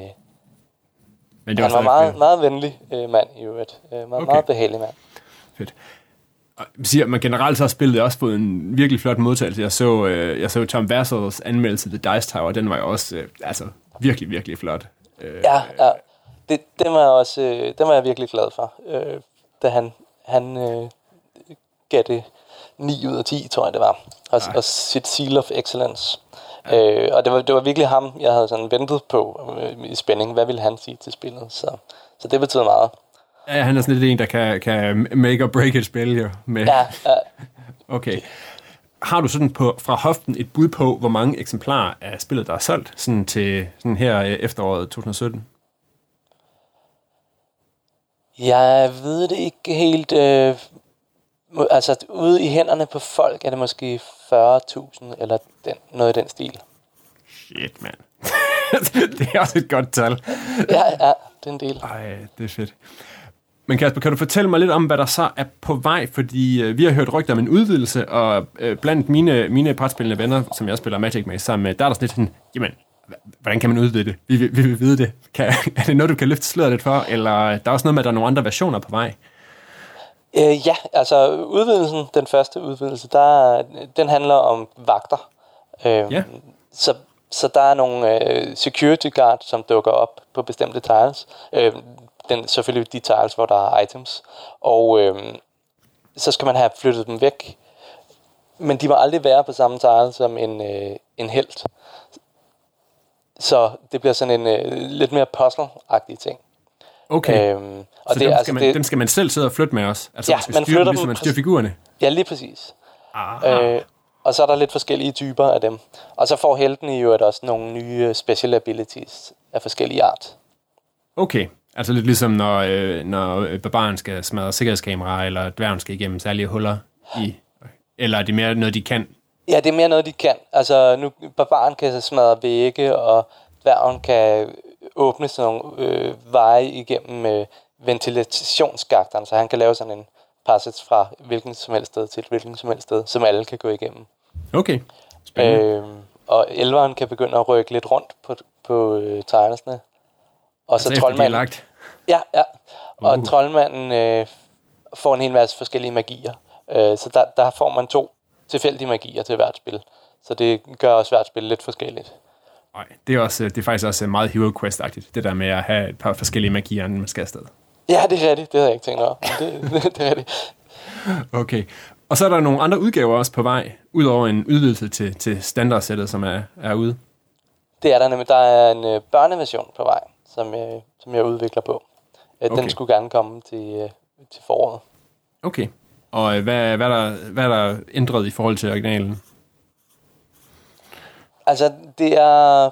Men han var stadig meget, fedt. meget venlig øh, mand i øvrigt. Øh, meget, Okay. meget behagelig mand. Fedt. Og jeg siger, man generelt så har spillet også fået en virkelig flot modtagelse. Jeg så, øh, jeg så Tom Vassels anmeldelse til Dice Tower, den var jo også øh, altså, virkelig, virkelig flot. Øh, Ja, ja. Det, den, var jeg også, øh, den var jeg virkelig glad for. Øh, da han, han øh, gav det 9 ud af 10, tror jeg det var. Og, og sit Seal of Excellence. Ja. Øh, og det var, det var virkelig ham, jeg havde sådan ventet på øh, i spænding. Hvad ville han sige til spillet? Så, så det betyder meget. Ja, han er sådan lidt en, der kan, kan make or break et spil, jo. Med, Ja, ja. Okay. Har du sådan på, fra hoften et bud på, hvor mange eksemplarer af spillet, der er solgt sådan til sådan her øh, efteråret 2017? Jeg ved det ikke helt. Øh, altså, ude i hænderne på folk er det måske 40.000 eller den, noget i den stil. Shit, mand. det er også et godt tal. Ja, ja, det er en del. Ej, det er fedt. Men Kasper, kan du fortælle mig lidt om, hvad der så er på vej? Fordi øh, vi har hørt rygter om en udvidelse, og øh, blandt mine, mine brætspillende venner, som jeg spiller Magic med sammen med, der er der sådan lidt sådan, jamen, hvordan kan man udvide det? Vi, vil- vi vil vide det. Kan, er det noget, du kan løfte sløret lidt for? Eller der er også noget med, at der er nogle andre versioner på vej? Øh, ja, altså udvidelsen, den første udvidelse, der, den handler om vagter. Øh, Ja. så, så der er nogle øh, security guard, som dukker op på bestemte tiles. Øh, den, selvfølgelig de tiles, hvor der er items. Og øh, så skal man have flyttet dem væk. Men de må aldrig være på samme tile som en, øh, en helt. Så det bliver sådan en øh, lidt mere puzzle-agtig ting. Okay. Øhm, og så det, dem, altså, skal man, det, dem skal man selv sidde og flytte med os? Altså, Ja, man man flytter dem, ligesom dem man styrer figurerne? Ja, lige præcis. Aha. Øh, og så er der lidt forskellige typer af dem. Og så får heltene jo også nogle nye special abilities af forskellige art. Okay. Altså lidt ligesom, når, øh, når øh, barbaren skal smadre sikkerhedskameraer, eller dværgen skal igennem særlige huller i... Eller er det mere noget, de kan? Ja, det er mere noget, de kan. Altså, nu, barbaren kan så smadre vægge, og dværgen kan åbne sådan nogle øh, veje igennem øh, ventilationsskakterne, så han kan lave sådan en passage fra hvilken som helst sted til hvilken som helst sted, som alle kan gå igennem. Okay. Spændende. Øh, og elveren kan begynde at rykke lidt rundt på, på øh, tegnesene. Og altså så troldmanden... lagt. Ja, ja. Og Uh. troldmanden øh, får en hel masse forskellige magier. Øh, så der, der får man to tilfældige magier til hvert spil. Så det gør også hvert spil lidt forskelligt. Nej, det er, også, det er faktisk også meget Hero Quest-agtigt, det der med at have et par forskellige magier, inden man skal afsted. Ja, det er rigtigt. Det havde jeg ikke tænkt over. Det, det er rigtigt. Okay. Og så er der nogle andre udgaver også på vej, udover en udvidelse til, til standardsættet, som er, er ude. Det er der nemlig. Der er en øh, børneversion på vej, som, øh, som jeg udvikler på. Øh, Okay. Den skulle gerne komme til, øh, til foråret. Okay. Og øh, hvad, hvad, er der, hvad er der ændret i forhold til originalen? Altså, det er...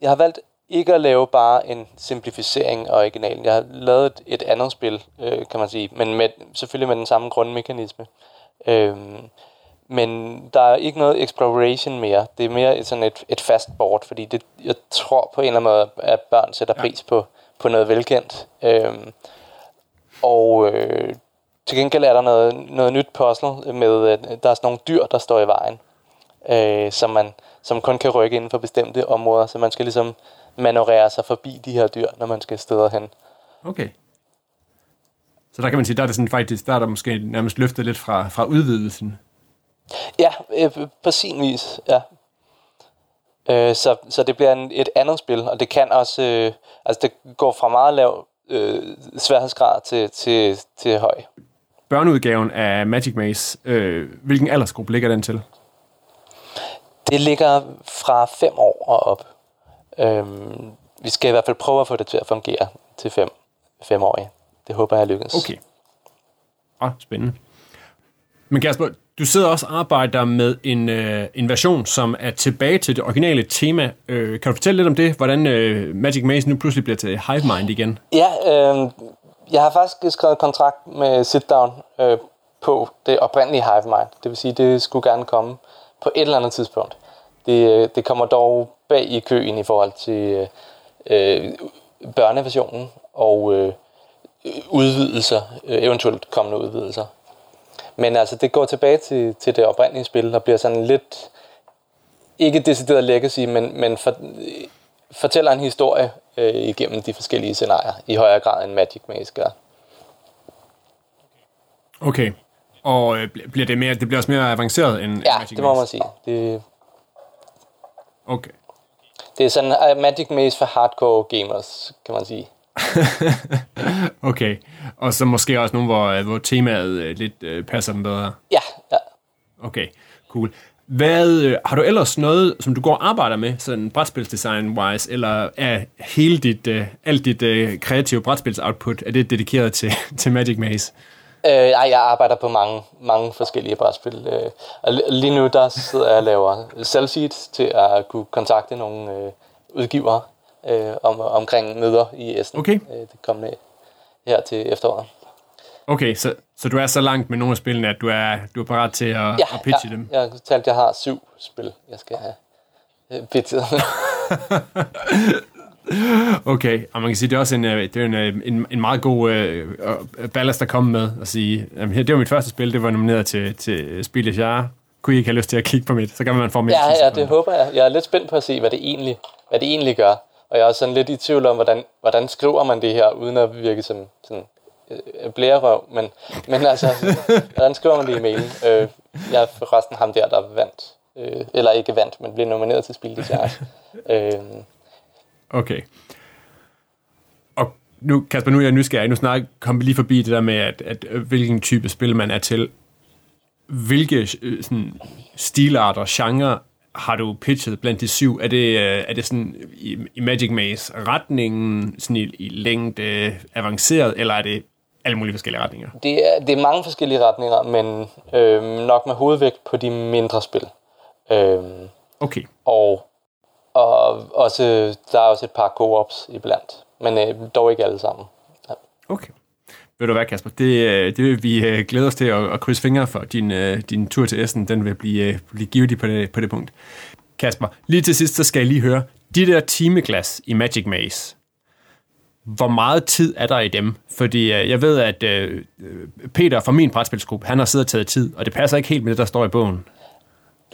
Jeg har valgt ikke at lave bare en simplificering af originalen. Jeg har lavet et, et andet spil, øh, kan man sige, men med, selvfølgelig med den samme grundmekanisme. Øhm, men der er ikke noget exploration mere. Det er mere et, sådan et, et fast board, fordi det, jeg tror på en eller anden måde, at børn sætter ja. pris på, på noget velkendt. Øhm, og øh, til gengæld er der noget, noget nyt puzzle med, at der er sådan nogle dyr, der står i vejen, øh, som, man, som kun kan rykke inden for bestemte områder, så man skal ligesom manøvrere sig forbi de her dyr, når man skal steder hen. Okay. Så der kan man sige, der er det sådan faktisk, der er der måske nærmest løftet lidt fra, fra udvidelsen. Ja, øh, på sin vis, ja. Øh, så, så det bliver en, et andet spil, og det kan også, øh, altså det går fra meget lav øh, sværhedsgrad til, til, til høj. Børneudgaven af Magic Maze, øh, hvilken aldersgruppe ligger den til? Det ligger fra 5 år og op. Øhm, vi skal i hvert fald prøve at få det til at fungere til 5 fem årige. Det håber jeg lykkes. Okay. Åh, spændende. Men Kasper, du sidder også og arbejder med en, øh, en version, som er tilbage til det originale tema. Øh, kan du fortælle lidt om det? Hvordan øh, Magic Maze nu pludselig bliver til Hive Mind igen? Ja, øh, jeg har faktisk skrevet kontrakt med Sitdown øh, på det oprindelige Hive Mind. Det vil sige, det skulle gerne komme på et eller andet tidspunkt. Det, øh, det kommer dog bag i køen i forhold til øh, børneversionen og øh, udvidelser, øh, eventuelt kommende udvidelser. Men altså, det går tilbage til, til det oprindelige spil, der bliver sådan lidt, ikke decideret legacy, men, men for, øh, fortæller en historie øh, igennem de forskellige scenarier, i højere grad end Magic Maze gør. Okay. Og øh, bl- bliver det, mere, det bliver også mere avanceret end Ja, Magic det må Maze? man sige. Det, Okay. det er sådan uh, Magic Maze for hardcore gamers, kan man sige. Okay. Og så måske også nogle, hvor, hvor temaet øh, lidt øh, passer dem bedre. Ja, ja. Okay, cool. Hvad, øh, har du ellers noget, som du går og arbejder med, sådan brætspilsdesign-wise, eller er hele dit, øh, alt dit øh, kreative brætspils-output, er det dedikeret til, til Magic Maze? Øh, ej, jeg arbejder på mange, mange forskellige brætspil. Øh, og li- lige nu der sidder jeg og laver selvseeds til at kunne kontakte nogle øh, udgivere øh, om, omkring møder i Essen. Okay. Øh, det kommende her til efteråret. Okay, så, så du er så langt med nogle af spillene, at du er, du er parat til at, Ja, at pitche jeg, dem? jeg har talt, jeg har syv spil, jeg skal have øh, pitchet. Okay, og man kan sige, det er også en, øh, det er en, øh, en, en meget god øh, ballast at komme med at sige, jamen, det var mit første spil, det var nomineret til, til Spil Jahres. Kunne I ikke have lyst til at kigge på mit? Så kan man få mere. ja, ja, det håber jeg. Jeg er lidt spændt på at se, hvad det egentlig, hvad det egentlig gør. Og jeg er også sådan lidt i tvivl om, hvordan, hvordan skriver man det her, uden at virke som sådan, øh, blærerøv. Men, men altså, hvordan skriver man det i mailen? Øh, jeg er forresten ham der, der vandt. Øh, eller ikke vandt, men blev nomineret til Spil des øh, Okay. Og nu, Kasper, nu er jeg nysgerrig. Nu snart kom vi lige forbi det der med, at, at øh, hvilken type spil man er til. Hvilke øh, sådan, stilarter, genre har du pitchet blandt de syv? Er det, øh, er det sådan i, i Magic Maze retningen, sådan i, i længde, avanceret, eller er det alle mulige forskellige retninger? det, er, det er mange forskellige retninger, men øh, nok med hovedvægt på de mindre spil. Øh, Okay. og, og også, der er også et par co-ops iblandt, men øh, dog ikke alle sammen. Ja. Okay. Ved du hvad, Kasper? Det, øh, det vil vi øh, glæde os til at, at krydse fingre for. Din, øh, din tur til Essen, den vil blive, blive givet på det, på det punkt. Kasper, lige til sidst, så skal jeg lige høre. De der timeglas i Magic Maze, hvor meget tid er der i dem? Fordi øh, jeg ved, at øh, Peter fra min brætspilsgruppe, han har siddet og taget tid, og det passer ikke helt med det, der står i bogen.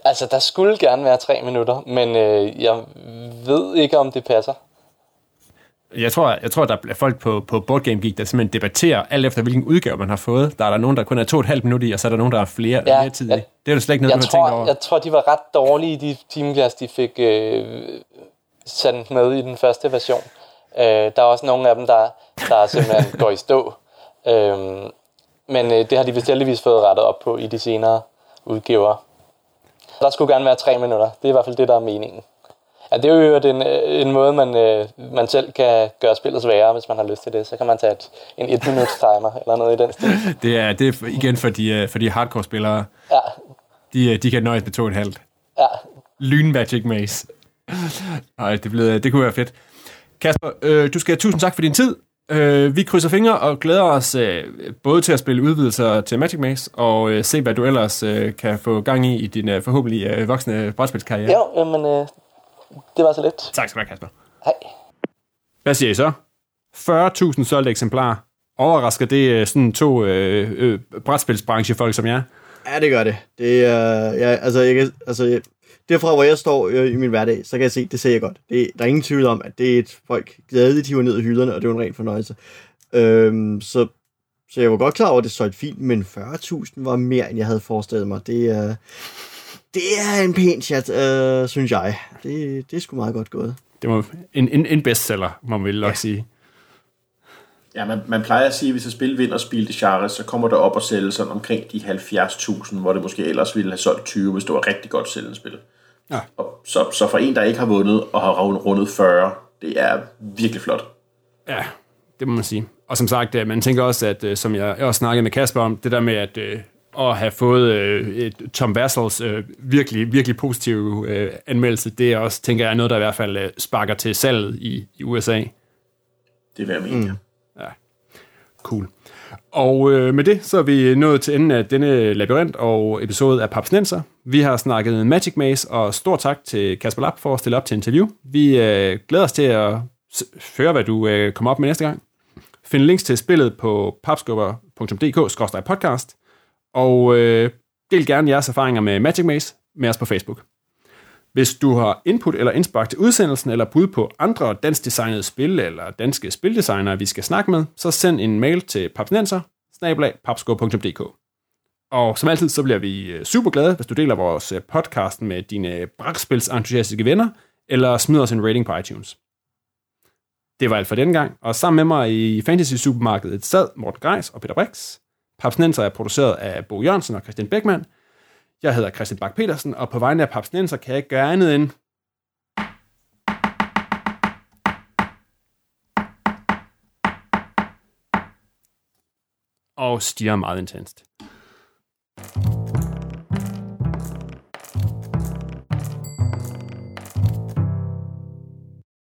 Altså, der skulle gerne være tre minutter, men øh, jeg ved ikke, om det passer. Jeg tror, jeg tror der er folk på, på Board Game Geek, der simpelthen debatterer alt efter, hvilken udgave man har fået. Der er der nogen, der kun er to og et halvt minut i, og så er der nogen, der har flere, Ja, mere tid i. Det er jo slet ikke noget, Jeg tænkt tror, over. jeg tror, de var ret dårlige, de timeglas, de fik øh, sendt med i den første version. Øh, der er også nogle af dem, der, der simpelthen går i stå. Øh, men øh, det har de vist heldigvis fået rettet op på i de senere udgiver. Der skulle gerne være tre minutter. Det er i hvert fald det, der er meningen. Ja, det er jo en, en måde, man, øh, man selv kan gøre spillet sværere, hvis man har lyst til det. Så kan man tage et, en et minuts timer eller noget i den stil. Det er, det er igen for de, øh, for de hardcore-spillere. Ja, De, øh, de kan nøjes med to og et halvt. ja. Lyn Magic Maze. Ej, det, blev, det kunne være fedt. Kasper, øh, du skal have tusind tak for din tid. Øh, vi krydser fingre og glæder os øh, både til at spille udvidelser til Magic Maze, og øh, se, hvad du ellers øh, kan få gang i i din øh, forhåbentlig øh, voksne brætspilskarriere. Jo, jamen, øh, det var så lidt. Tak skal du have, Kasper. Hej. Hvad siger I så? 40.000 solgte eksemplarer. Overrasker det øh, sådan to øh, øh, brætspilsbranchefolk som jer? Ja, det gør det. Det er, ja, altså, jeg altså, jeg- derfra hvor jeg står øh, i min hverdag, så kan jeg se, det ser jeg godt. Det, der er ingen tvivl om, at det er et folk gladeligt hiver ned i hylderne, og det er jo en ren fornøjelse. Øhm, så, så jeg var godt klar over, at det solgte fint, men 40.000 var mere, end jeg havde forestillet mig. Det er, det er en pæn chat, øh, synes jeg. Det, det er sgu meget godt gået. Det var en, en, en bestseller, må man vel nok sige. Ja, man, man plejer at sige, at hvis et spil vinder Spil de Charres, så kommer der op og sælge sådan omkring de 70.000, hvor det måske ellers ville have solgt 20, hvis det var rigtig godt sælgende spil. Ja. Og så, så for en, der ikke har vundet og har rund- rundet 40, det er virkelig flot. Ja, det må man sige. Og som sagt, øh, man tænker også, at øh, som jeg også snakkede med Kasper om, det der med at, øh, at have fået et Tom Vassels virkelig, virkelig positive anmeldelse, det er også, tænker jeg, noget, der i hvert fald sparker til salget i, i USA. Det vil jeg mene. Mm. Cool. Og øh, med det, så er vi nået til enden af denne labyrint og episode af Papsnenser. Vi har snakket Magic Maze, og stor tak til Kasper Lapp for at stille op til interview. Vi øh, glæder os til at høre, hvad du øh, kommer op med næste gang. Find links til spillet på papskubber.dk-podcast, og øh, del gerne jeres erfaringer med Magic Maze med os på Facebook. Hvis du har input eller indspark til udsendelsen, eller bud på andre danskdesignede spil, eller danske spildesignere, vi skal snakke med, så send en mail til papsnenser, Og som altid, så bliver vi øh, super glade, hvis du deler vores øh, podcast med dine brakspilsentusiastiske venner, eller smider os en rating på iTunes. Det var alt for denne gang, og sammen med mig i Fantasy-supermarkedet sad Morten Greis og Peter Brix. Papsnenser er produceret af Bo Jørgensen og Christian Beckmann, jeg hedder Christian Bak petersen og på vegne af Papsnenser kan jeg ikke gøre andet end... Og stiger meget intenst.